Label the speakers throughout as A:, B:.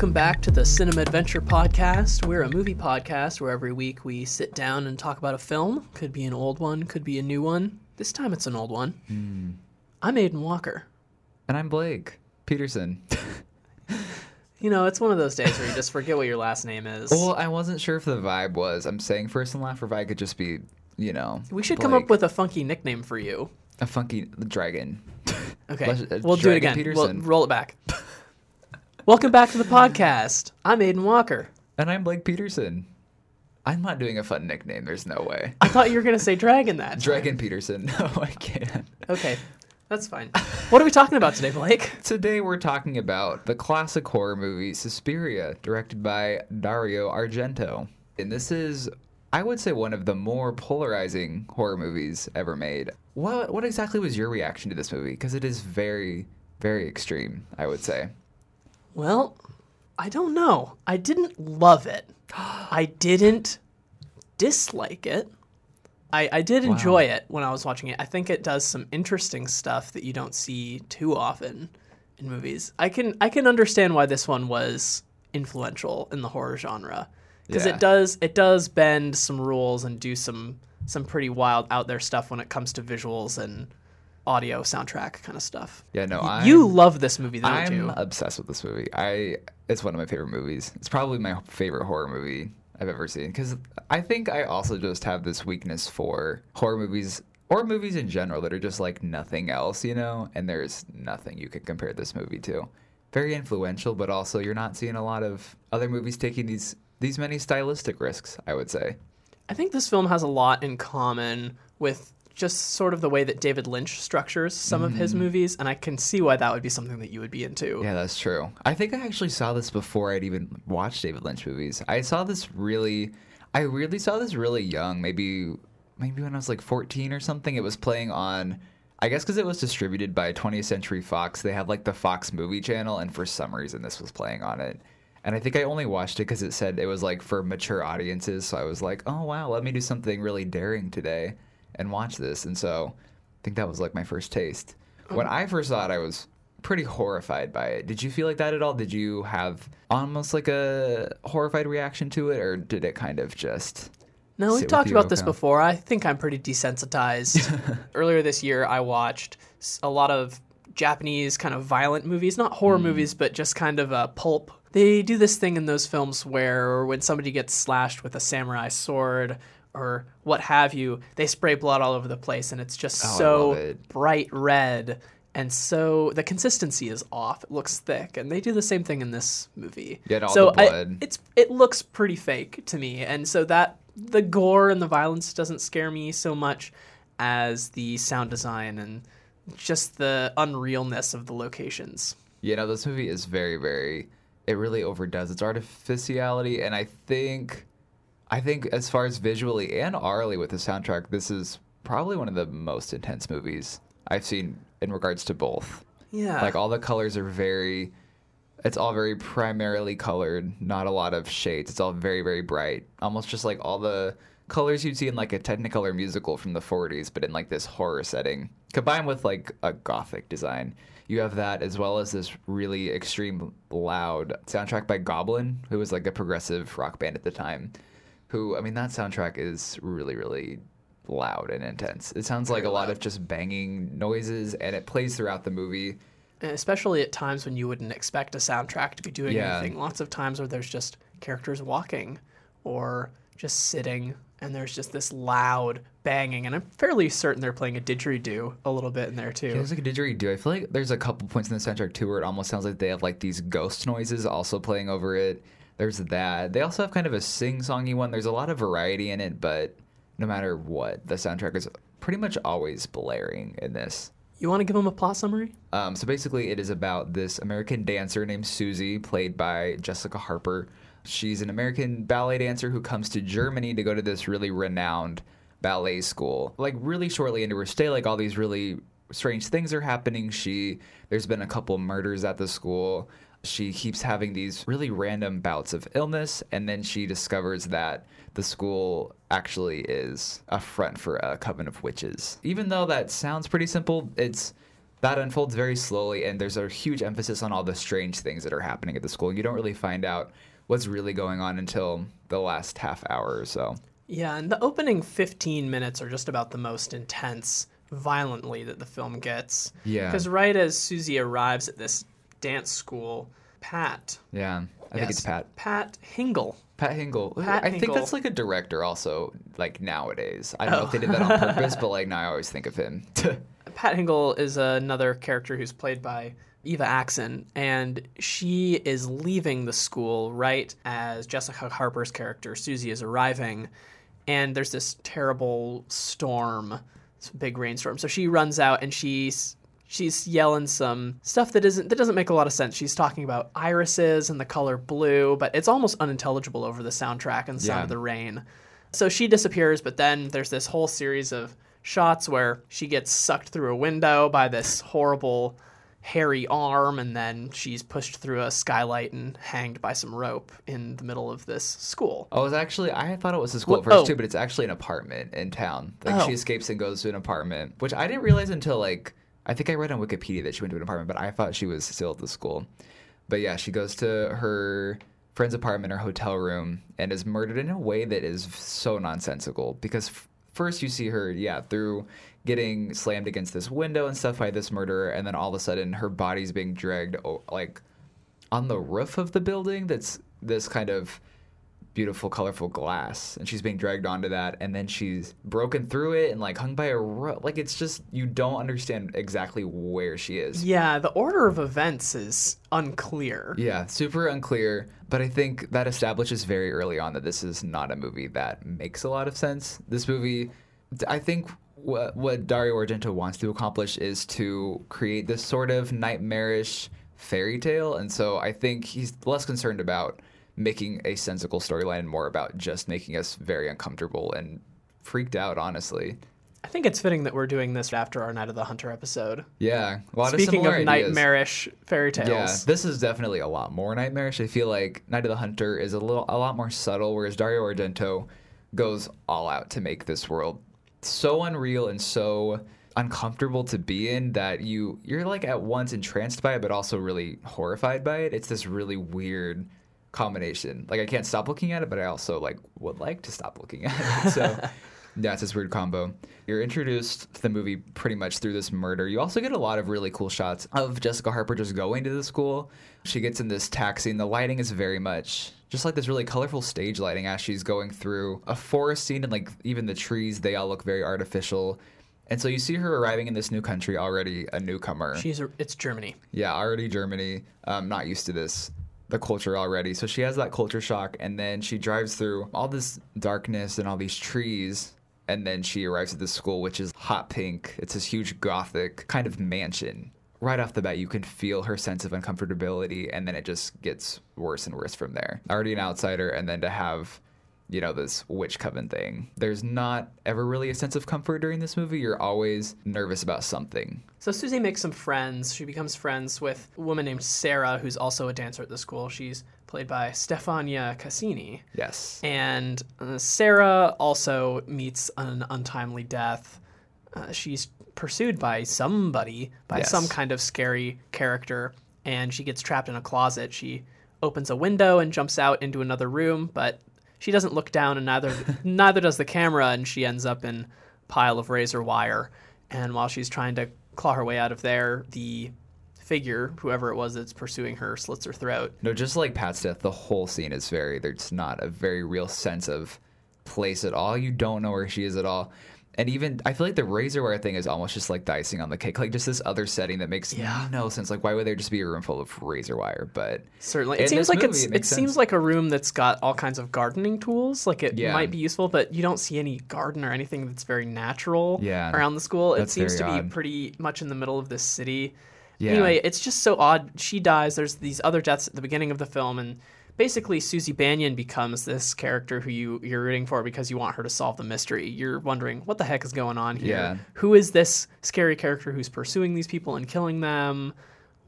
A: Welcome back to the Cinema Adventure Podcast. We're a movie podcast where every week we sit down and talk about a film. Could be an old one, could be a new one. This time it's an old one.
B: Hmm.
A: I'm Aiden Walker.
B: And I'm Blake Peterson.
A: You know, it's one of those days where you just forget what your last name is.
B: well, I wasn't sure if the vibe was I'm saying first and last, or if I could just be, you know.
A: we should come up with a funky nickname for you.
B: a funky dragon.
A: Okay,
B: Let's- uh,
A: we'll do it
B: Dragon
A: again. We'll
B: Peterson.
A: roll it back. Welcome back to the podcast. I'm Aiden Walker.
B: And I'm Blake Peterson. I'm not doing a fun nickname. There's no way.
A: I thought you were going to say dragon that.
B: Dragon Peterson. No, I can't.
A: Okay, that's fine. What are we talking about today, Blake?
B: Today we're talking about the classic horror movie Suspiria, directed by Dario Argento. And this is, I would say, one of the more polarizing horror movies ever made. What what exactly was your reaction to this movie? Because it is very, very extreme, I would say.
A: Well, I don't know. I didn't love it. I didn't dislike it. I, I did enjoy it when I was watching it. I think it does some interesting stuff that you don't see too often in movies. I can I can understand why this one was influential in the horror genre because
B: Yeah.
A: it does it does bend some rules and do some some pretty wild out there stuff when it comes to visuals and audio soundtrack kind of stuff.
B: Yeah, no, I'm,
A: you love this movie, don't
B: I'm
A: you?
B: obsessed with this movie. I it's one of my favorite movies. It's probably my favorite horror movie I've ever seen because I think I also just have this weakness for horror movies or movies in general that are just like nothing else, you know. And there's nothing you can compare this movie to. Very influential, but also you're not seeing a lot of other movies taking these these many stylistic risks. I would say.
A: I think this film has a lot in common with just sort of the way that David Lynch structures some of his mm-hmm. movies, and I can see why that would be something that you would be into.
B: Yeah, that's true. I think I actually saw this before I'd even watched David Lynch movies. I saw this really, I really saw this really young. Maybe, maybe when I was like 14 or something. It was playing on, I guess because it was distributed by 20th Century Fox. They had like the Fox Movie Channel, and for some reason this was playing on it. And I think I only watched it because it said it was like for mature audiences. So I was like, oh wow, let me do something really daring today and watch this. And so I think that was like my first taste. When I first saw it, I was pretty horrified by it. Did you feel like that at all? Did you have almost like a horrified reaction to it, or did it kind of just?
A: No, we've talked about this before. I think I'm pretty desensitized. Earlier this year, I watched a lot of Japanese kind of violent movies, not horror
B: Hmm.
A: movies, but just kind of a pulp. They do this thing in those films where when somebody gets slashed with a samurai sword or what have you, they spray blood all over the place, and it's just
B: Oh,
A: so
B: it.
A: bright red. And so the consistency is off. It looks thick, and they do the same thing in this movie.
B: Yeah, all
A: so
B: the
A: I-
B: blood.
A: it's it looks pretty fake to me, and so that the gore and the violence doesn't scare me so much as the sound design and just the unrealness of the locations.
B: You know, this movie is very, very. It really overdoes its artificiality, and I think, I think as far as visually and aurally with the soundtrack, this is probably one of the most intense movies I've seen in regards to both.
A: Yeah,
B: Like all the colors are very it's all very primarily colored, not a lot of shades. It's all very very bright. Almost just like all the colors you'd see in like a Technicolor musical from the 40s, but in like this horror setting. Combined with like a gothic design. You have that as well as this really extreme loud soundtrack by Goblin, who was like a progressive rock band at the time. Who I mean that soundtrack is really really loud and intense. It sounds like
A: Very
B: a lot of just banging noises and it plays throughout the movie.
A: And especially at times when you wouldn't expect a soundtrack to be doing
B: Yeah.
A: anything. Lots of times where there's just characters walking or just sitting, and there's just this loud banging. And I'm fairly certain they're playing a didgeridoo a little bit in there too.
B: Yeah, there's like a didgeridoo. I feel like there's a couple points in the soundtrack too where it almost sounds like they have like these ghost noises also playing over it. There's that. They also have kind of a sing-songy one. There's a lot of variety in it, but no matter what, the soundtrack is pretty much always blaring in this.
A: You want to give them a plot summary?
B: Um, so basically, it is about this American dancer named Susie, played by Jessica Harper. She's an American ballet dancer who comes to Germany to go to this really renowned ballet school. Like really shortly into her stay, like all these really strange things are happening. She there's been a couple murders at the school. She keeps having these really random bouts of illness, and then she discovers that the school actually is a front for a coven of witches. Even though that sounds pretty simple, it's that unfolds very slowly, and there's a huge emphasis on all the strange things that are happening at the school. You don't really find out what's really going on until the last half hour or so.
A: Yeah, and the opening 15 minutes are just about the most intense, violently that the film gets.
B: Yeah.
A: Because right as Susie arrives at this dance school, Pat.
B: Yeah, I think it's Pat.
A: Pat Hingle.
B: Pat Hingle.
A: Pat
B: I think that's like a director also, like nowadays. I don't know if they did that on oh. purpose, but like now I always think of him.
A: Pat Hingle is another character who's played by Eva Axén, and she is leaving the school right as Jessica Harper's character, Susie, is arriving. And there's this terrible storm, this big rainstorm. So she runs out and she's she's yelling some stuff that isn't that doesn't make a lot of sense. She's talking about irises and the color blue, but it's almost unintelligible over the soundtrack and the sound
B: Yeah.
A: of the rain. So she disappears, but then there's this whole series of shots where she gets sucked through a window by this horrible hairy arm and then she's pushed through a skylight and hanged by some rope in the middle of this school.
B: Oh, it's actually I thought it was a school at first
A: oh.
B: too, but it's actually an apartment in town. Like
A: Oh.
B: she escapes and goes to an apartment, which I didn't realize until like I think I read on Wikipedia that she went to an apartment, but I thought she was still at the school. But yeah, she goes to her friend's apartment or hotel room and is murdered in a way that is so nonsensical because f- first you see her yeah through getting slammed against this window and stuff by this murderer and then all of a sudden her body's being dragged like on the roof of the building that's this kind of beautiful colorful glass and she's being dragged onto that and then she's broken through it and like hung by a rope like it's just you don't understand exactly where she is
A: Yeah, the order of events is unclear.
B: yeah super unclear but i think that establishes very early on that this is not a movie that makes a lot of sense this movie i think what, what dario argento wants to accomplish is to create this sort of nightmarish fairy tale and so i think he's less concerned about making a sensible storyline and more about just making us very uncomfortable and freaked out honestly
A: I think it's fitting that we're doing this after our Night of the Hunter episode.
B: yeah a lot
A: Speaking
B: of,
A: of nightmarish fairy tales.
B: Yeah, this is definitely a lot more nightmarish. I feel like Night of the Hunter is a little a lot more subtle, whereas Dario Argento goes all out to make this world so unreal and so uncomfortable to be in that you you're like at once entranced by it but also really horrified by it. It's this really weird combination. Like I can't stop looking at it, but I also like would like to stop looking at it. So yeah, it's this weird combo. You're introduced to the movie pretty much through this murder. You also get a lot of really cool shots of Jessica Harper just going to the school. She gets in this taxi, and the lighting is very much just like this really colorful stage lighting as she's going through a forest scene, and like even the trees, they all look very artificial. And so you see her arriving in this new country already, a newcomer.
A: She's a, it's Germany.
B: Yeah, already Germany. Um, not used to this, the culture already. So she has that culture shock, and then she drives through all this darkness and all these trees, and then she arrives at this school, which is hot pink. It's this huge gothic kind of mansion. Right off the bat, you can feel her sense of uncomfortability, and then it just gets worse and worse from there. Already an outsider, and then to have you know, this witch coven thing. There's not ever really a sense of comfort during this movie. You're always nervous about something.
A: So Susie makes some friends. She becomes friends with a woman named Sarah, who's also a dancer at the school. She's played by Stefania Casini.
B: Yes.
A: And uh, Sarah also meets an untimely death. Uh, she's pursued by somebody, by
B: Yes.
A: some kind of scary character, and she gets trapped in a closet. She opens a window and jumps out into another room, but she doesn't look down, and neither neither does the camera, and she ends up in pile of razor wire. And while she's trying to claw her way out of there, the figure, whoever it was that's pursuing her, slits her throat.
B: No, just like Pat's death, the whole scene is very, there's not a very real sense of place at all. You don't know where she is at all. And even, I feel like the razor wire thing is almost just like dicing on the cake. Like just this other setting that makes
A: Yeah.
B: no sense. Like, why would there just be a room full of razor wire? But
A: Certainly, it seems like
B: movie,
A: it's
B: it
A: it, seems like a room that's got all kinds of gardening tools. Like it
B: Yeah.
A: might be useful, but you don't see any garden or anything that's very natural
B: Yeah.
A: around the school. It seems to be
B: odd.
A: pretty much in the middle of this city.
B: Yeah.
A: Anyway, it's just so odd. She dies. There's these other deaths at the beginning of the film, and basically Susie Bannion becomes this character who you you're rooting for because you want her to solve the mystery. You're wondering what the heck is going on here.
B: Yeah.
A: Who is this scary character who's pursuing these people and killing them?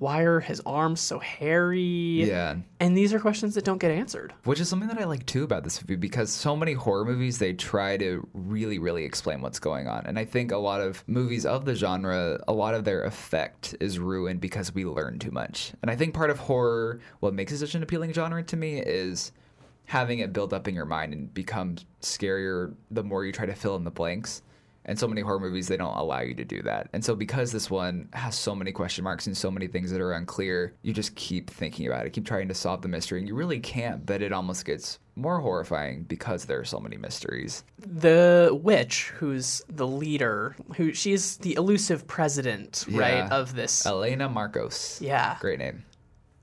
A: Why are his arms so hairy?
B: Yeah.
A: And these are questions that don't get answered.
B: Which is something that I like too about this movie because so many horror movies they try to really, really explain what's going on. And I think a lot of movies of the genre, a lot of their effect is ruined because we learn too much. And I think part of horror, what makes it such an appealing genre to me is having it build up in your mind and become scarier the more you try to fill in the blanks. And so many horror movies, they don't allow you to do that. And so, because this one has so many question marks and so many things that are unclear, you just keep thinking about it, keep trying to solve the mystery, and you really can't. But it almost gets more horrifying because there are so many mysteries.
A: The witch, who's the leader, who she's the elusive president, right, of this,
B: Elena Markos.
A: yeah,
B: Great name.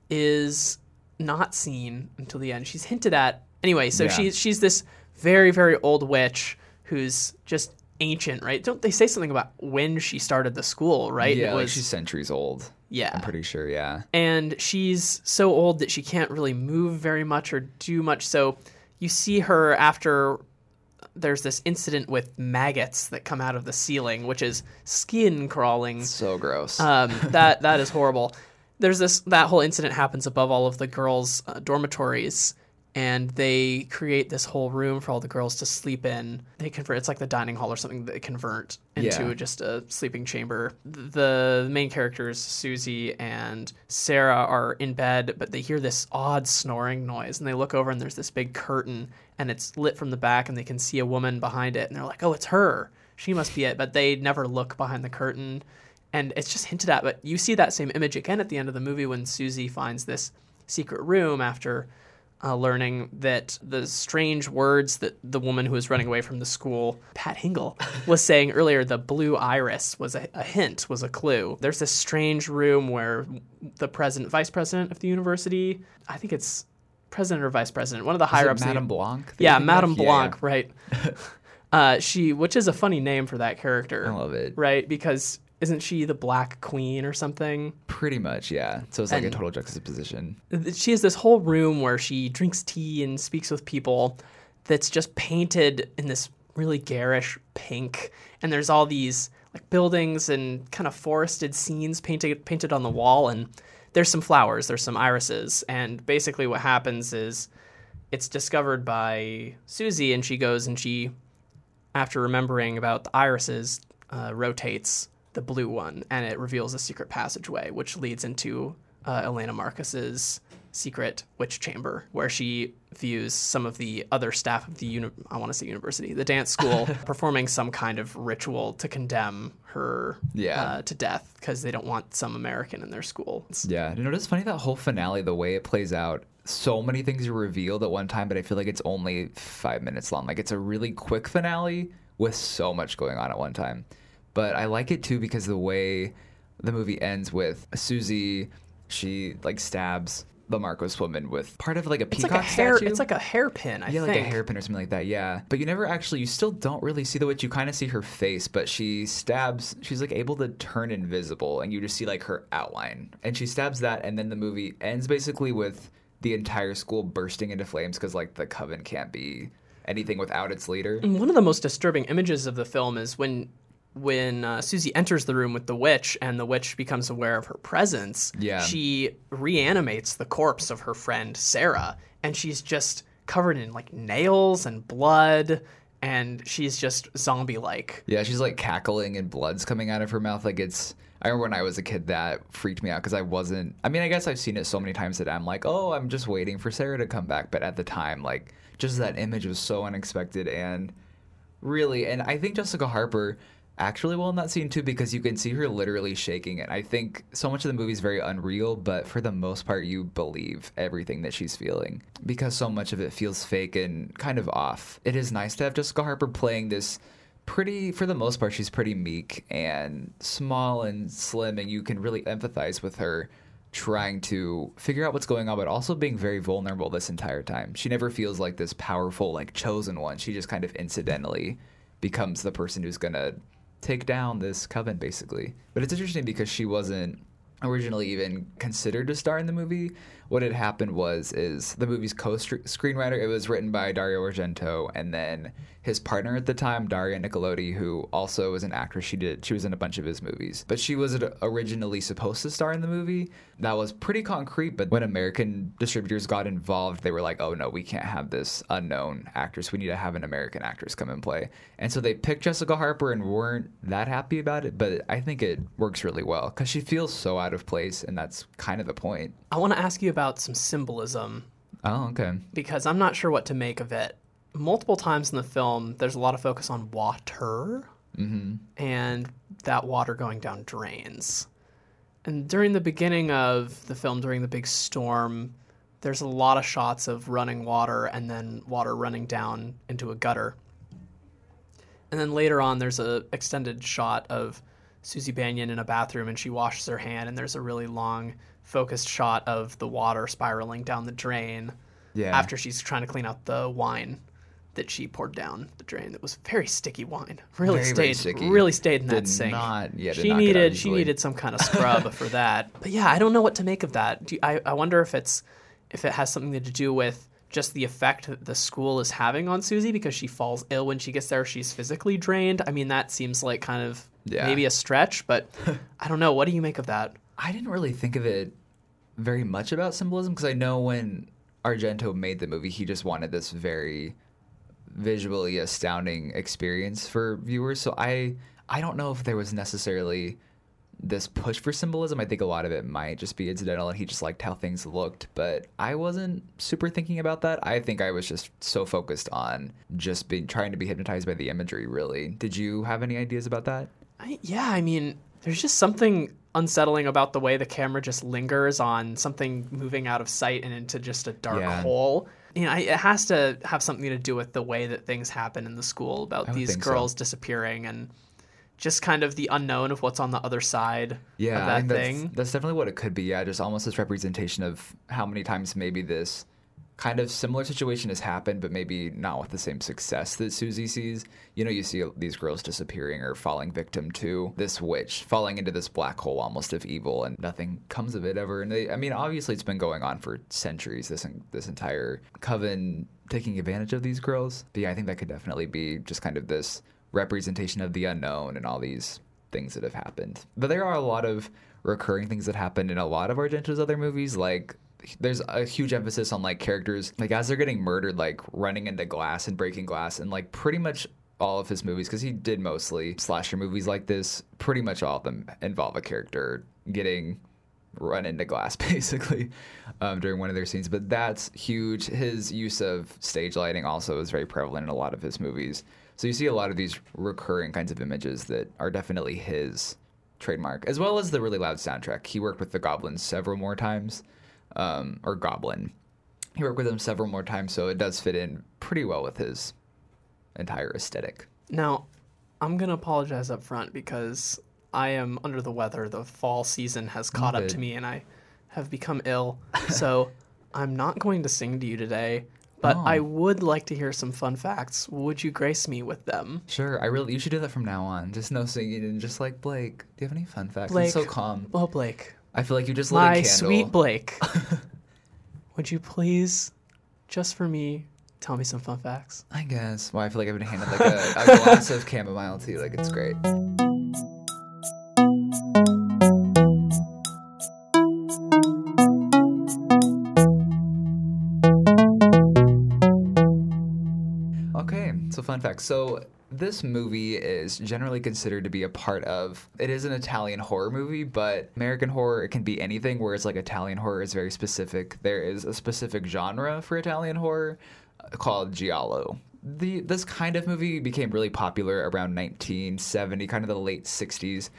A: is not seen until the end. She's hinted at anyway. So
B: Yeah.
A: she's she's this very very old witch who's just ancient, right? Don't they say something about when she started the school, right?
B: Yeah,
A: It
B: like
A: was-
B: she's centuries old.
A: yeah.
B: I'm pretty sure, yeah.
A: and she's so old that she can't really move very much or do much. So you see her after there's this incident with maggots that come out of the ceiling, which is skin crawling.
B: So gross.
A: Um, that that is horrible. There's this that whole incident happens above all of the girls' uh, dormitories, and they create this whole room for all the girls to sleep in. They convert it's like the dining hall or something that they convert into
B: Yeah.
A: just a sleeping chamber. The main characters Susie and Sarah are in bed, but they hear this odd snoring noise, and they look over and there's this big curtain, and it's lit from the back, and they can see a woman behind it, and they're like, "Oh, it's her." She must be it, but they never look behind the curtain and it's just hinted at. But you see that same image again at the end of the movie when Susie finds this secret room after uh, learning that the strange words that the woman who was running away from the school, Pat Hingle, was saying earlier, the blue iris was a, a hint, was a clue. There's this strange room where the president, vice president of the university, I think it's president or vice president, one of the
B: Is
A: higher ups.
B: Madame Blanc?
A: yeah,
B: you're thinking of?
A: Madame Blanc,
B: yeah.
A: right? uh, she, which is a funny name for that character
B: I love it.
A: right? Because isn't she the Black Queen or something?
B: Pretty much, yeah. So it's like a total juxtaposition.
A: She has this whole room where she drinks tea and speaks with people that's just painted in this really garish pink. And there's all these like buildings and kind of forested scenes painted painted on the wall and there's some flowers, there's some irises, and basically what happens is it's discovered by Susie and she goes and she after remembering about the irises, uh, rotates the blue one, and it reveals a secret passageway, which leads into uh, Elena Markos's secret witch chamber, where she views some of the other staff of the uni- I want to say university, the dance school, performing some kind of ritual to condemn her
B: Yeah.
A: uh, to death because they don't want some American in their school.
B: Yeah, you know, it's funny that whole finale, the way it plays out. So many things are revealed at one time, but I feel like it's only five minutes long. Like it's a really quick finale with so much going on at one time. But I like it too because the way the movie ends with Susie, she like stabs the Markos woman with part of like a
A: It's
B: peacock
A: like a hair.
B: statue.
A: It's like a hairpin. I
B: yeah,
A: think.
B: like a hairpin or something like that. Yeah, but you never actually, you still don't really see the witch. You kind of see her face, but she stabs. She's like able to turn invisible, and you just see like her outline. And she stabs that, and then the movie ends basically with the entire school bursting into flames because like the coven can't be anything without its leader.
A: One of the most disturbing images of the film is when when uh, Susie enters the room with the witch and the witch becomes aware of her presence.
B: Yeah.
A: She reanimates the corpse of her friend Sarah and she's just covered in like nails and blood and she's just zombie like.
B: Yeah, she's like cackling and blood's coming out of her mouth. Like it's. I remember when I was a kid that freaked me out because I wasn't. I mean, I guess I've seen it so many times that I'm like, oh, I'm just waiting for Sarah to come back. But at the time, like, just that image was so unexpected and really. And I think Jessica Harper actually well in that scene too because you can see her literally shaking it. I think so much of the movie is very unreal, but for the most part, you believe everything that she's feeling because so much of it feels fake and kind of off. It is nice to have Jessica Harper playing this pretty for the most part she's pretty meek and small and slim and you can really empathize with her trying to figure out what's going on but also being very vulnerable this entire time she never feels like this powerful like chosen one she just kind of incidentally becomes the person who's gonna take down this coven basically. But it's interesting because she wasn't originally even considered to star in the movie what had happened was is the movie's co-screenwriter. It was written by Dario Argento, and then his partner at the time, Daria Nicolodi, who also was an actress. She did she was in a bunch of his movies, but she was originally supposed to star in the movie. That was pretty concrete. But when American distributors got involved, they were like, "Oh no, we can't have this unknown actress. We need to have an American actress come and play." And so they picked Jessica Harper and weren't that happy about it. But I think it works really well because she feels so out of place, and that's kind of the point.
A: I want to ask you about some symbolism.
B: Oh, okay.
A: Because I'm not sure what to make of it multiple times in the film, there's a lot of focus on water
B: mm-hmm.
A: and that water going down drains. And during the beginning of the film, during the big storm, there's a lot of shots of running water and then water running down into a gutter. And then later on, there's a extended shot of Susie Bannion in a bathroom and she washes her hand, and there's a really long, focused shot of the water spiraling down the drain.
B: Yeah.
A: After she's trying to clean out the wine that she poured down the drain that was very sticky wine. Really very, stayed very really stayed in
B: did
A: that sink.
B: Not, yeah,
A: she needed she needed some kind of scrub for that. But yeah, I don't know what to make of that. You, I I wonder if it's if it has something to do with just the effect that the school is having on Susie because she falls ill when she gets there. She's physically drained. I mean, that seems like kind of yeah. maybe a stretch, but I don't know. What do you make of that?
B: I didn't really think of it very much about symbolism because I know when Argento made the movie, he just wanted this very visually astounding experience for viewers. So I I don't know if there was necessarily this push for symbolism. I think a lot of it might just be incidental and he just liked how things looked, but I wasn't super thinking about that. I think I was just so focused on just being trying to be hypnotized by the imagery, really. Did you have any ideas about that?
A: I, yeah, I mean, there's just something unsettling about the way the camera just lingers on something moving out of sight and into just a dark yeah. hole you know, it has to have something to do with the way that things happen in the school about these girls so. disappearing and just kind of the unknown of what's on the other side yeah, of that thing.
B: That's, that's definitely what it could be. Yeah, just almost this representation of how many times maybe this kind of similar situation has happened, but maybe not with the same success that Susie sees. You know, you see these girls disappearing or falling victim to this witch, falling into this black hole almost of evil, and nothing comes of it ever. And they, I mean, obviously, it's been going on for centuries. This this entire coven taking advantage of these girls. But yeah, I think that could definitely be just kind of this representation of the unknown and all these things that have happened. But there are a lot of recurring things that happen in a lot of Argento's other movies, like there's a huge emphasis on like characters. Like as they're getting murdered like running into glass and breaking glass and like pretty much all of his movies because he did mostly slasher movies like this pretty much all of them involve a character getting run into glass basically um, during one of their scenes. But that's huge. His use of stage lighting also is very prevalent in a lot of his movies. So you see a lot of these recurring kinds of images that are definitely his trademark as well as the really loud soundtrack. He worked with the goblins several more times um, or Goblin. He worked with him several more times, so it does fit in pretty well with his entire aesthetic.
A: Now, I'm gonna apologize up front because I am under the weather. The fall season has caught up to me, and I have become ill. so I'm not going to sing to you today. But oh. I would like to hear some fun facts. Would you grace me with them?
B: Sure, I really. You should do that from now on. Just no singing and just like Blake. Do you have any fun facts? Blake, it's so calm.
A: Oh, Blake.
B: I feel like you just lit
A: My
B: a candle.
A: sweet Blake. Would you please, just for me, tell me some fun facts?
B: I guess. Well, I feel like I've been handed like a, a glass of chamomile tea. Like it's great. Okay, so fun facts. So this movie is generally considered to be a part of it is an Italian horror movie, but American horror it can be anything whereas like Italian horror is very specific. There is a specific genre for Italian horror uh, called giallo. The this kind of movie became really popular around 1970, kind of the late 60s.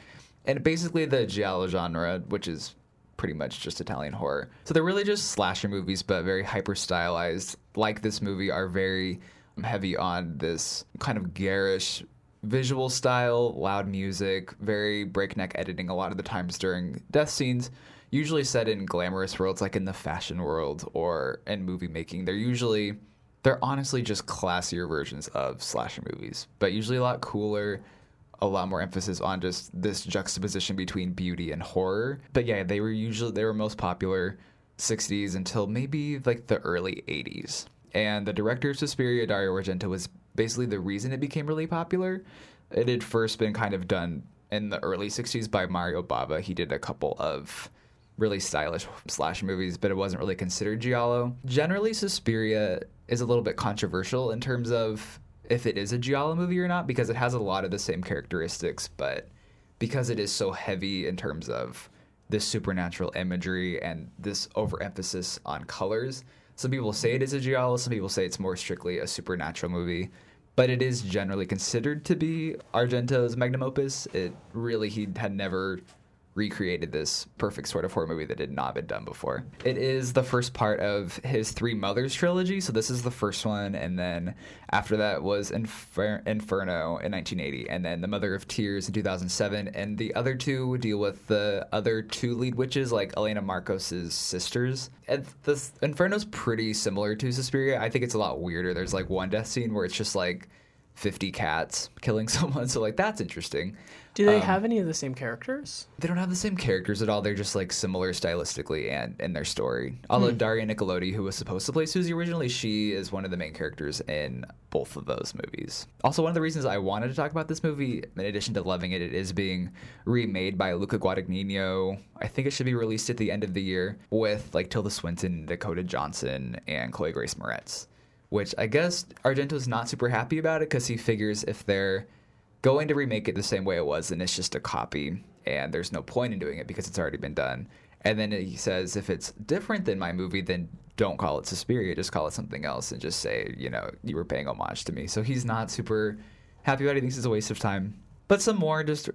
B: And basically the giallo genre, which is pretty much just Italian horror. So they're really just slasher movies but very hyper stylized. Like this movie are very heavy on this kind of garish visual style, loud music, very breakneck editing a lot of the times during death scenes, usually set in glamorous worlds like in the fashion world or in movie making. They're usually they're honestly just classier versions of slasher movies, but usually a lot cooler, a lot more emphasis on just this juxtaposition between beauty and horror. But yeah, they were usually they were most popular 60s until maybe like the early 80s. And the director of Suspiria, Dario Argento, was basically the reason it became really popular. It had first been kind of done in the early 60s by Mario Bava. He did a couple of really stylish slash movies, but it wasn't really considered giallo. Generally, Suspiria is a little bit controversial in terms of if it is a giallo movie or not because it has a lot of the same characteristics, but because it is so heavy in terms of this supernatural imagery and this overemphasis on colors, some people say it is a giallo, some people say it's more strictly a supernatural movie. But it is generally considered to be Argento's magnum opus. It really he had never recreated this perfect sort of horror movie that had not been done before. It is the first part of his Three Mothers trilogy, so this is the first one, and then after that was Infer- Inferno in 1980, and then The Mother of Tears in 2007, and the other two deal with the other two lead witches, like Elena Markos's sisters. And this Inferno's pretty similar to Suspiria. I think it's a lot weirder. There's like one death scene where it's just like 50 cats killing someone, so like that's interesting.
A: Do they
B: Um,
A: have any of the same characters?
B: They don't have the same characters at all. They're just like similar stylistically and in their story. Although Daria Nicolodi, who was supposed to play Susie originally, she is one of the main characters in both of those movies. Also, one of the reasons I wanted to talk about this movie, in addition to loving it, it is being remade by Luca Guadagnino. I think it should be released at the end of the year with like Tilda Swinton, Dakota Johnson, and Chloe Grace Moretz. Which I guess Argento's not super happy about it because he figures if they're going to remake it the same way it was, and it's just a copy, and there's no point in doing it because it's already been done. And then he says, if it's different than my movie, then don't call it Suspiria, just call it something else, and just say, you know, you were paying homage to me. So he's not super happy about it. He thinks it's a waste of time. But some more just,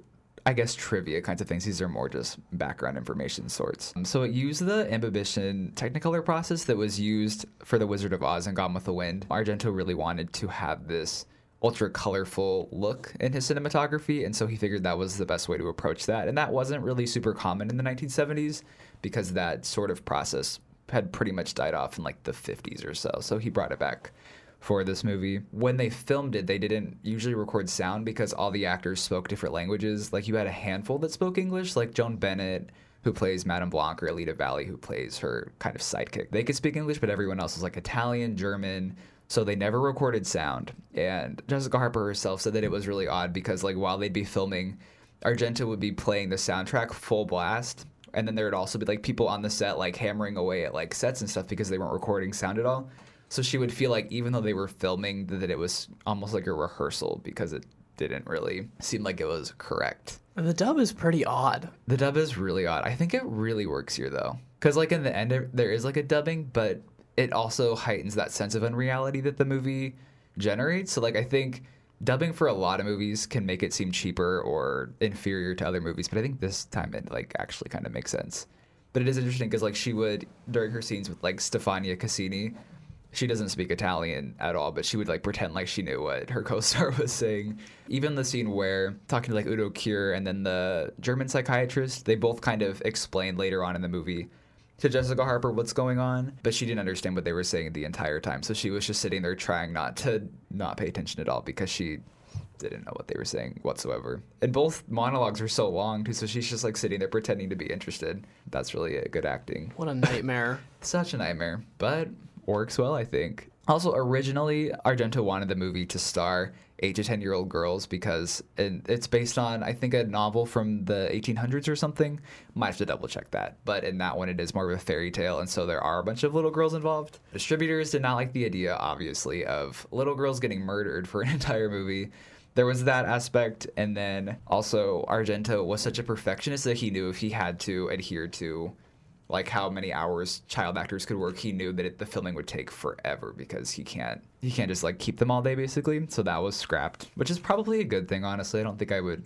B: I guess, trivia kinds of things. These are more just background information sorts. Um, So it used the imbibition Technicolor process that was used for The Wizard of Oz and Gone with the Wind. Argento really wanted to have this ultra colorful look in his cinematography and so he figured that was the best way to approach that. And that wasn't really super common in the 1970s because that sort of process had pretty much died off in like the 50s or so. So he brought it back for this movie. When they filmed it they didn't usually record sound because all the actors spoke different languages. Like you had a handful that spoke english like joan bennett who plays Madame Blanc or Alida Valli, who plays her kind of sidekick. They could speak English, but everyone else was like Italian, German, so they never recorded sound. And Jessica Harper herself said that it was really odd because like while they'd be filming, Argento would be playing the soundtrack full blast. And then there would also be like people on the set like hammering away at like sets and stuff because they weren't recording sound at all. So she would feel like even though they were filming that it was almost like a rehearsal because it didn't really seem like it was correct.
A: The dub is pretty odd.
B: The dub is really odd. I think it really works here though, because like in the end there is like a dubbing, but it also heightens that sense of unreality that the movie generates. So like I think dubbing for a lot of movies can make it seem cheaper or inferior to other movies, but I think this time it like actually kind of makes sense. But it is interesting because like she would during her scenes with like Stefania Casini, she doesn't speak Italian at all, but she would like pretend like she knew what her co-star was saying. Even the scene where talking to like Udo Kier and then the German psychiatrist, they both kind of explain later on in the movie to Jessica Harper what's going on, but she didn't understand what they were saying the entire time. So she was just sitting there trying not to not pay attention at all because she didn't know what they were saying whatsoever. And both monologues are so long too, so she's just like sitting there pretending to be interested. That's really a good acting.
A: What a nightmare.
B: Such a nightmare, but works well, I think. Also, originally, Argento wanted the movie to star eight to ten year old girls because it, it's based on, I think, a novel from the 1800s or something. Might have to double check that. But in that one, it is more of a fairy tale, and so there are a bunch of little girls involved. Distributors did not like the idea, obviously, of little girls getting murdered for an entire movie there was that aspect and then also argento was such a perfectionist that he knew if he had to adhere to like how many hours child actors could work he knew that it, the filming would take forever because he can't he can't just like keep them all day basically. So that was scrapped which is probably a good thing honestly. I don't think i would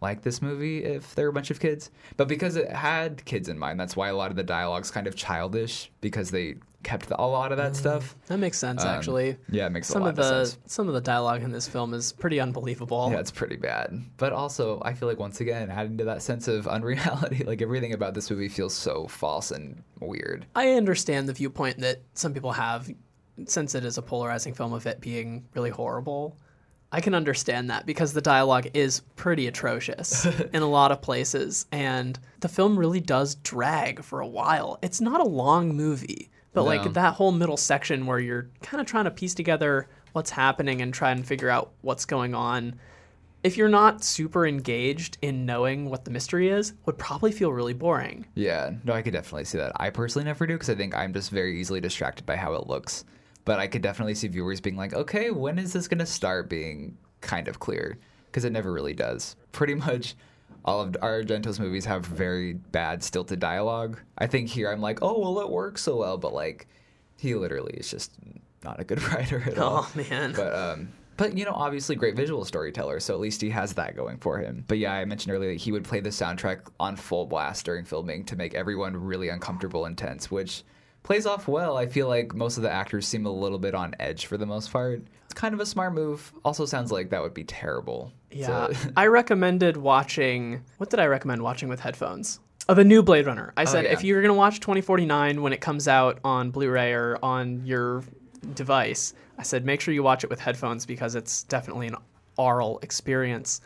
B: like this movie if there were a bunch of kids but because it had kids in mind that's why a lot of the dialogue's kind of childish because they kept the, a lot of that stuff
A: That makes sense,
B: Um,
A: actually.
B: yeah, it makes a
A: some
B: lot
A: of
B: of
A: the
B: sense.
A: some of the dialogue in this film is pretty unbelievable.
B: Yeah, it's pretty bad. But also, I feel like once again, adding to that sense of unreality, like everything about this movie feels so false and weird.
A: I understand the viewpoint that some people have, since it is a polarizing film of it being really horrible. I can understand that because the dialogue is pretty atrocious in a lot of places, and the film really does drag for a while. It's not a long movie, but
B: No.
A: like that whole middle section where you're kind of trying to piece together what's happening and try and figure out what's going on. If you're not super engaged in knowing what the mystery is, would probably feel really boring.
B: Yeah, no, I could definitely see that. I personally never do because I think I'm just very easily distracted by how it looks. But I could definitely see viewers being like, okay, when is this going to start being kind of clear? Because it never really does. Pretty much all of Argento's movies have very bad, stilted dialogue. I think here I'm like, oh, well, it works so well. But like, he literally is just not a good writer at all.
A: Oh, man.
B: But um, but you know, obviously great visual storyteller, so at least he has that going for him. But yeah, I mentioned earlier that he would play the soundtrack on full blast during filming to make everyone really uncomfortable and tense, which plays off well. I feel like most of the actors seem a little bit on edge for the most part. It's kind of a smart move. Also sounds like that would be terrible.
A: Yeah,
B: to-
A: I recommended watching. What did I recommend watching with headphones? Oh, the new Blade Runner. I oh, said
B: yeah.
A: if you're gonna watch 2049 when it comes out on Blu-ray or on your device, I said make sure you watch it with headphones because it's definitely an aural experience.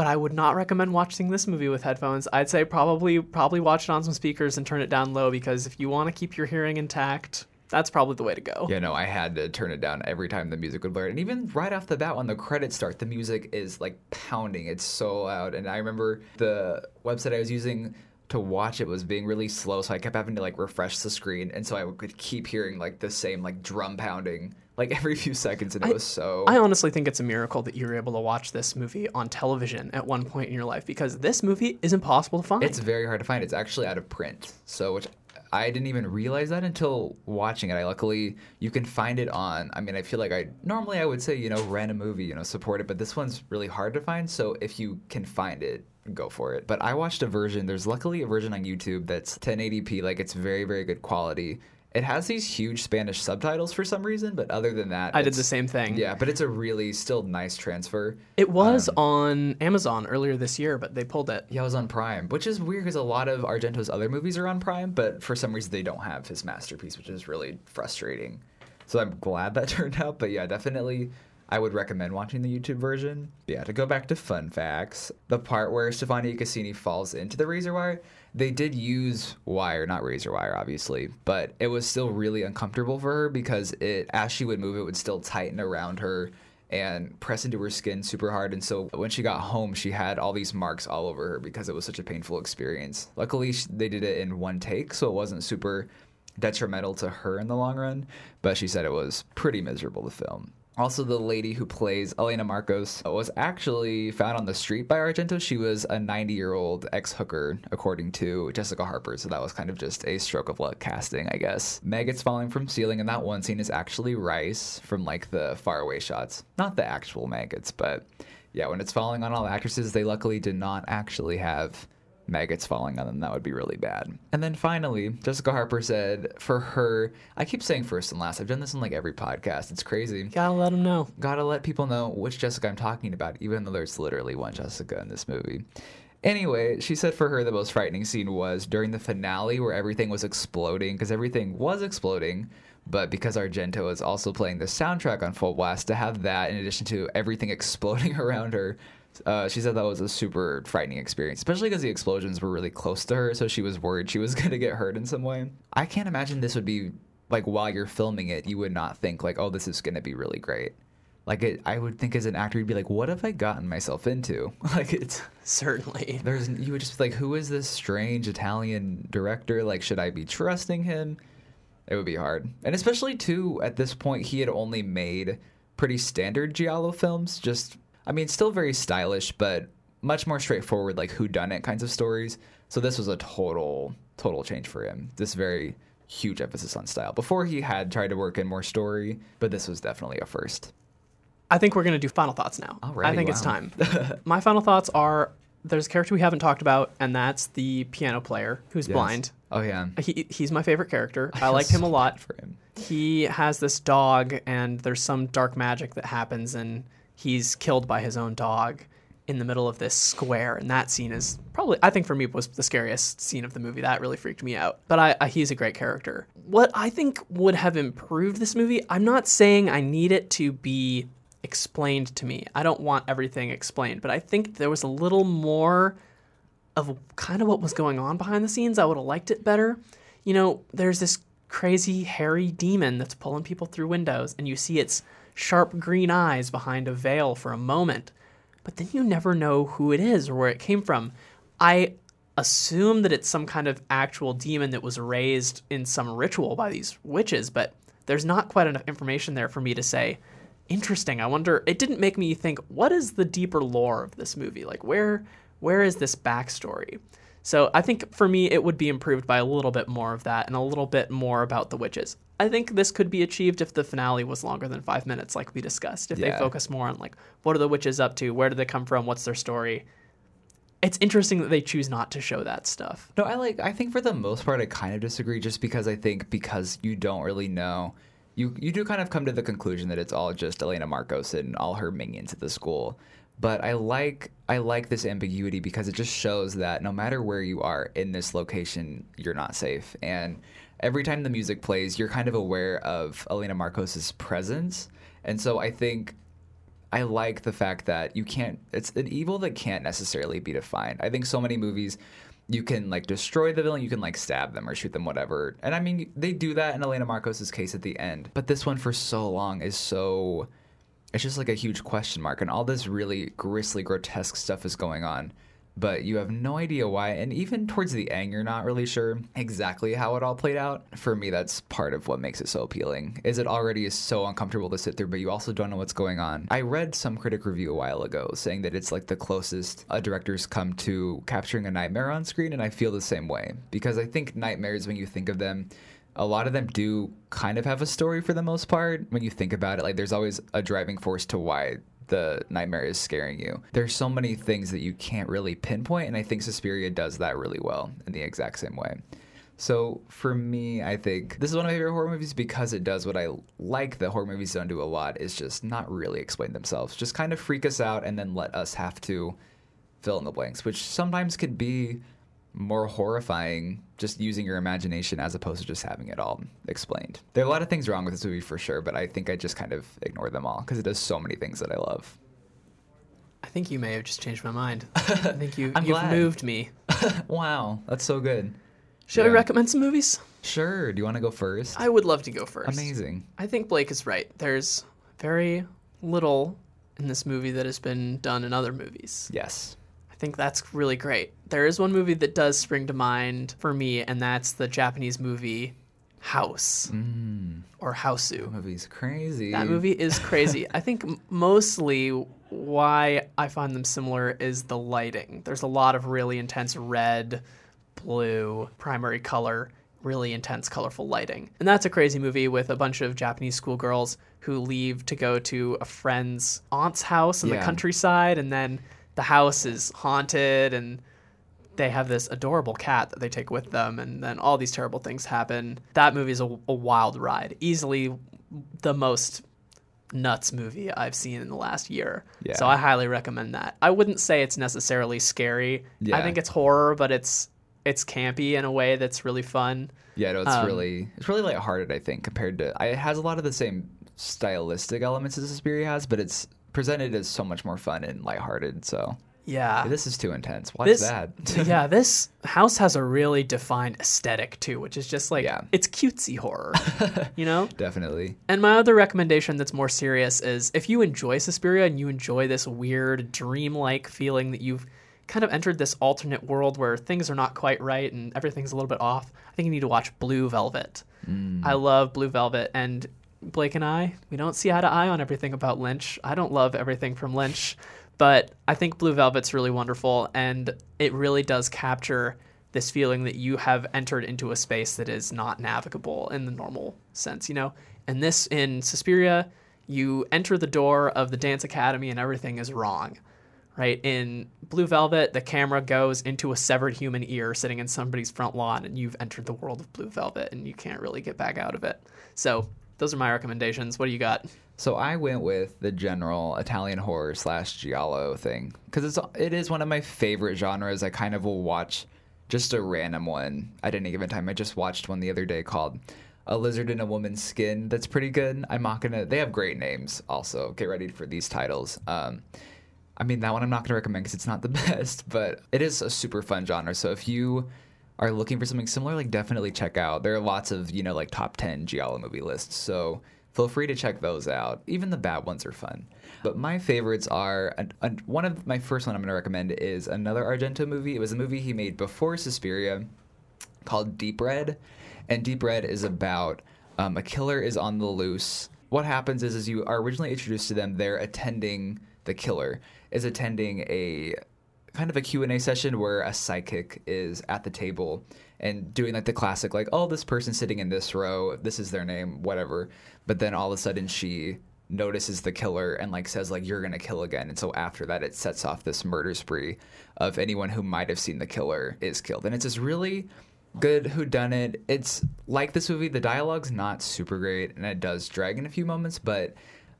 A: But I would not recommend watching this movie with headphones. I'd say probably probably watch it on some speakers and turn it down low because if you want to keep your hearing intact, that's probably the way to go.
B: Yeah, no, I had to turn it down every time the music would blare. And even right off the bat, when the credits start, the music is like pounding. It's so loud. And I remember the website I was using to watch it was being really slow, so I kept having to like refresh the screen, and so I would keep hearing like the same like drum pounding like every few seconds, and it was so.
A: I honestly think it's a miracle that you were able to watch this movie on television at one point in your life because this movie is impossible to find.
B: It's very hard to find. It's actually out of print. So, which I didn't even realize that until watching it. I luckily you can find it on. I mean, I feel like I normally I would say you know rent a movie, you know support it, but this one's really hard to find. So if you can find it, go for it. But I watched a version. There's luckily a version on YouTube that's 1080p. Like it's very very good quality. It has these huge Spanish subtitles for some reason, but other than that,
A: I did the same thing.
B: Yeah, but it's a really still nice transfer.
A: It was
B: Um,
A: on Amazon earlier this year, but they pulled it.
B: Yeah, it was on Prime, which is weird because a lot of Argento's other movies are on Prime, but for some reason they don't have his masterpiece, which is really frustrating. So I'm glad that turned out, but yeah, definitely I would recommend watching the YouTube version. But yeah, to go back to fun facts, the part where Stefania Casini falls into the razor wire, they did use wire, not razor wire, obviously, but it was still really uncomfortable for her because it, as she would move, it would still tighten around her and press into her skin super hard. And so when she got home, she had all these marks all over her because it was such a painful experience. Luckily, they did it in one take, so it wasn't super detrimental to her in the long run, but she said it was pretty miserable to film. Also, the lady who plays Elena Markos uh, was actually found on the street by Argento. She was a 90 year old ex hooker, according to Jessica Harper. So that was kind of just a stroke of luck casting, I guess. Maggots falling from ceiling, and that one scene is actually Rice from like the faraway shots. Not the actual maggots, but yeah, when it's falling on all the actresses, they luckily did not actually have maggots falling on them. That would be really bad. And then finally, Jessica Harper said for her, I keep saying first and last. I've done this in like every podcast. It's crazy.
A: Gotta let them know.
B: Gotta let people know which Jessica I'm talking about, even though there's literally one Jessica in this movie. Anyway, she said for her the most frightening scene was during the finale where everything was exploding, because everything was exploding, but because Argento is also playing the soundtrack on full blast, to have that in addition to everything exploding around her, uh, she said that was a super frightening experience, especially because the explosions were really close to her, so she was worried she was going to get hurt in some way. I can't imagine this would be like while you're filming it, you would not think like, oh, this is going to be really great. Like it, I would think as an actor, you'd be like, what have I gotten myself into? like it's
A: Certainly.
B: there's you would just be like, who is this strange Italian director? Like, should I be trusting him? It would be hard, and especially too at this point, he had only made pretty standard giallo films. Just, I mean, still very stylish, but much more straightforward, like who done it kinds of stories. So this was a total, total change for him. This very huge emphasis on style. Before he had tried to work in more story, but this was definitely a first.
A: I think we're gonna do final thoughts now.
B: Alrighty,
A: I think it's time. My final thoughts are there's a character we haven't talked about, and that's the piano player who's
B: Yes.
A: blind.
B: Oh yeah,
A: He, he's my favorite character. I,
B: feel
A: liked him
B: so
A: a lot.
B: for him.
A: He has this dog, and there's some dark magic that happens, and he's killed by his own dog in the middle of this square. And that scene is probably, I think for me, was the scariest scene of the movie. That really freaked me out. But I, I, he's a great character. What I think would have improved this movie, I'm not saying I need it to be explained to me. I don't want everything explained, but I think there was a little more of kind of what was going on behind the scenes. I would have liked it better. You know, there's this crazy hairy demon that's pulling people through windows, and you see its sharp green eyes behind a veil for a moment, but then you never know who it is or where it came from. I assume that it's some kind of actual demon that was raised in some ritual by these witches, but there's not quite enough information there for me to say, interesting. I wonder, it didn't make me think, what is the deeper lore of this movie? Like, where, where is this backstory? So I think for me, it would be improved by a little bit more of that and a little bit more about the witches. I think this could be achieved if the finale was longer than five minutes, like we discussed. If they focus more on like what are the witches up to, where do they come from, what's their story. It's interesting that they choose not to show that stuff.
B: No, I like. I think for the most part, I kind of disagree. Just because I think because you don't really know, you you do kind of come to the conclusion that it's all just Elena Markos and all her minions at the school. But I like I like this ambiguity because it just shows that no matter where you are in this location, you're not safe. And every time the music plays, you're kind of aware of Elena Markos's presence. And so I think I like the fact that you can't. It's an evil that can't necessarily be defined. I think so many movies, you can like destroy the villain, you can like stab them or shoot them, whatever. And I mean, they do that in Elena Markos's case at the end. But this one, for so long, is so. It's just like a huge question mark, and all this really grisly, grotesque stuff is going on. But you have no idea why, and even towards the end, you're not really sure exactly how it all played out. For me, that's part of what makes it so appealing. Is it already is so uncomfortable to sit through, but you also don't know what's going on. I read some critic review a while ago saying that it's like the closest a director's come to capturing a nightmare on screen, and I feel the same way because I think nightmares, when you think of them, a lot of them do kind of have a story for the most part. When you think about it, like there's always a driving force to why the nightmare is scaring you. There's so many things that you can't really pinpoint, and I think Suspiria does that really well in the exact same way. So for me, I think this is one of my favorite horror movies because it does what I like that horror movies don't do a lot is just not really explain themselves. Just kind of freak us out and then let us have to fill in the blanks, which sometimes could be more horrifying just using your imagination as opposed to just having it all explained. There are a lot of things wrong with this movie for sure, but I think I just kind of ignore them all because it does so many things that I love.
A: I think you may have just changed my mind. I think you,
B: I'm
A: you've
B: glad.
A: moved me.
B: wow, that's so good.
A: Should I recommend some movies?
B: Sure. Do you want to go first?
A: I would love to go first.
B: Amazing.
A: I think Blake is right. There's very little in this movie that has been done in other movies.
B: Yes.
A: I think that's really great. There is one movie that does spring to mind for me, and that's the Japanese movie House
B: Mm,
A: or Hausu.
B: that movie's crazy.
A: That movie is crazy. I think mostly why I find them similar is the lighting. There's a lot of really intense red, blue, primary color, really intense, colorful lighting. And that's a crazy movie with a bunch of Japanese schoolgirls who leave to go to a friend's aunt's house in the countryside, and then the house is haunted and they have this adorable cat that they take with them, and then all these terrible things happen. That movie is a, a wild ride, easily the most nuts movie I've seen in the last year.
B: Yeah.
A: So I highly recommend that. I wouldn't say it's necessarily scary. I think it's horror, but it's it's campy in a way that's really fun.
B: Yeah, no, it's
A: Um,
B: really it's really lighthearted. I think compared to it has a lot of the same stylistic elements as Suspiria has, but it's presented as so much more fun and lighthearted. So
A: Yeah.
B: this is too intense. Watch
A: This-
B: that.
A: yeah, this house has a really defined aesthetic too, which is just like
B: Yeah.
A: it's cutesy horror, you know?
B: Definitely.
A: And my other recommendation that's more serious is if you enjoy Suspiria and you enjoy this weird dreamlike feeling that you've kind of entered this alternate world where things are not quite right and everything's a little bit off, I think you need to watch Blue Velvet. Mm. I love Blue Velvet and Blake and I, we don't see eye to eye on everything about Lynch. I don't love everything from Lynch, but I think Blue Velvet's really wonderful and it really does capture this feeling that you have entered into a space that is not navigable in the normal sense, you know? And this in Suspiria, you enter the door of the dance academy and everything is wrong. Right? In Blue Velvet, the camera goes into a severed human ear sitting in somebody's front lawn and you've entered the world of Blue Velvet and you can't really get back out of it. So, those are my recommendations. What do you got?
B: So I went with the general Italian horror slash giallo thing because it's it is one of my favorite genres. I kind of will watch just a random one at any given time. I just watched one the other day called a lizard in a woman's skin that's pretty good. I'm not gonna. They have great names. Also, get ready for these titles. Um, I mean, that one I'm not gonna recommend because it's not the best, but it is a super fun genre. So if you are looking for something similar, like definitely check out. There are lots of you know like top ten giallo movie lists. So feel free to check those out. Even the bad ones are fun. But my favorites are one of my first one I'm going to recommend is another Argento movie. It was a movie he made before Suspiria called Deep Red, and Deep Red is about um, a killer is on the loose. What happens is, as you are originally introduced to them, they're attending the killer is attending a kind of a Q&A session where a psychic is at the table and doing like the classic like oh this person's sitting in this row. This is their name whatever. But then all of a sudden she notices the killer and like says like you're gonna kill again. And so after that it sets off this murder spree of anyone who might have seen the killer is killed. And it's this really good who done it. It's like this movie the dialogue's not super great and it does drag in a few moments but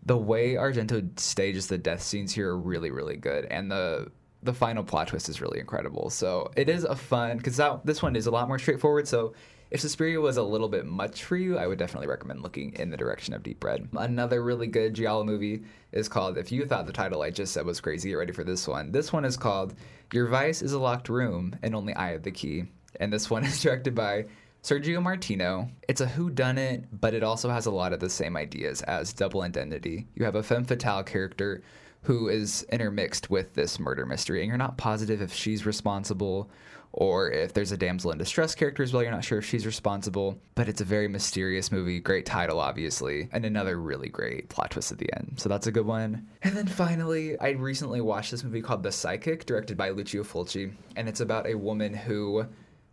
B: the way argento stages the death scenes here are really really good. And the the final plot twist is really incredible so it is a fun because this one is a lot more straightforward so if Suspiria was a little bit much for you, I would definitely recommend looking in the direction of Deep Red. Another really good Giallo movie is called, if you thought the title I just said was crazy, get ready for this one. This one is called Your Vice is a Locked Room and Only I Have the Key. And this one is directed by Sergio Martino. It's a who done it, but it also has a lot of the same ideas as Double Identity. You have a femme fatale character who is intermixed with this murder mystery, and you're not positive if she's responsible or if there's a damsel in distress character as well, you're not sure if she's responsible. But it's a very mysterious movie. Great title, obviously, and another really great plot twist at the end. So that's a good one. And then finally, I recently watched this movie called The Psychic, directed by Lucio Fulci, and it's about a woman who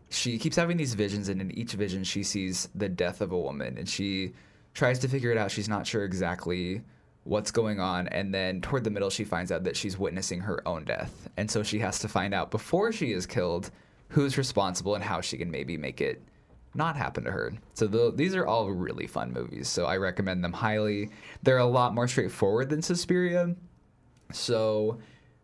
B: she keeps having these visions, and in each vision, she sees the death of a woman, and she tries to figure it out. She's not sure exactly what's going on and then toward the middle she finds out that she's witnessing her own death and so she has to find out before she is killed who's responsible and how she can maybe make it not happen to her. So the, these are all really fun movies. So I recommend them highly. They're a lot more straightforward than Suspiria. So,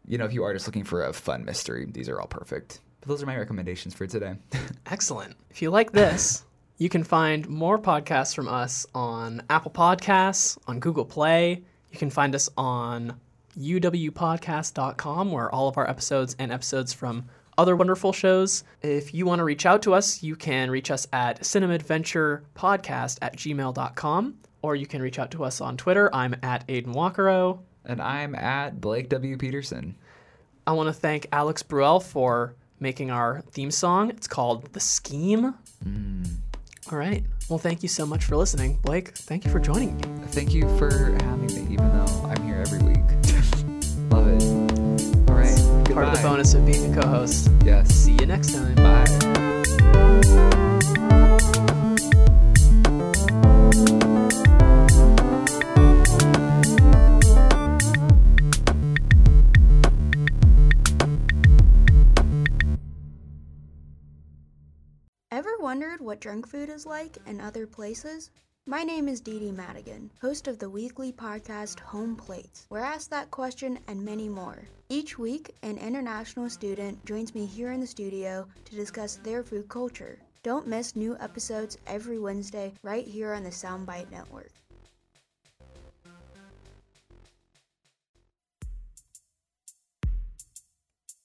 B: you know, if you are just looking for a fun mystery, these are all perfect. But those are my recommendations for today.
A: Excellent. If you like this, you can find more podcasts from us on Apple Podcasts, on Google Play. You can find us on uwpodcast.com, where all of our episodes and episodes from other wonderful shows. If you want to reach out to us, you can reach us at cinemaadventurepodcast at gmail.com, or you can reach out to us on Twitter. I'm at Aiden Walkero.
B: And I'm at Blake W. Peterson.
A: I want to thank Alex Bruel for making our theme song. It's called The Scheme. Mm. All right. Well, thank you so much for listening. Blake, thank you for joining me.
B: Thank you for having me, even though I'm here every week. Love it. All right.
A: Part of the bonus of being a co-host.
B: Yes.
A: See you next time.
B: Bye.
C: Junk food is like in other places? My name is Dee Dee Madigan, host of the weekly podcast Home Plates, where I ask that question and many more. Each week, an international student joins me here in the studio to discuss their food culture. Don't miss new episodes every Wednesday right here on the Soundbite Network.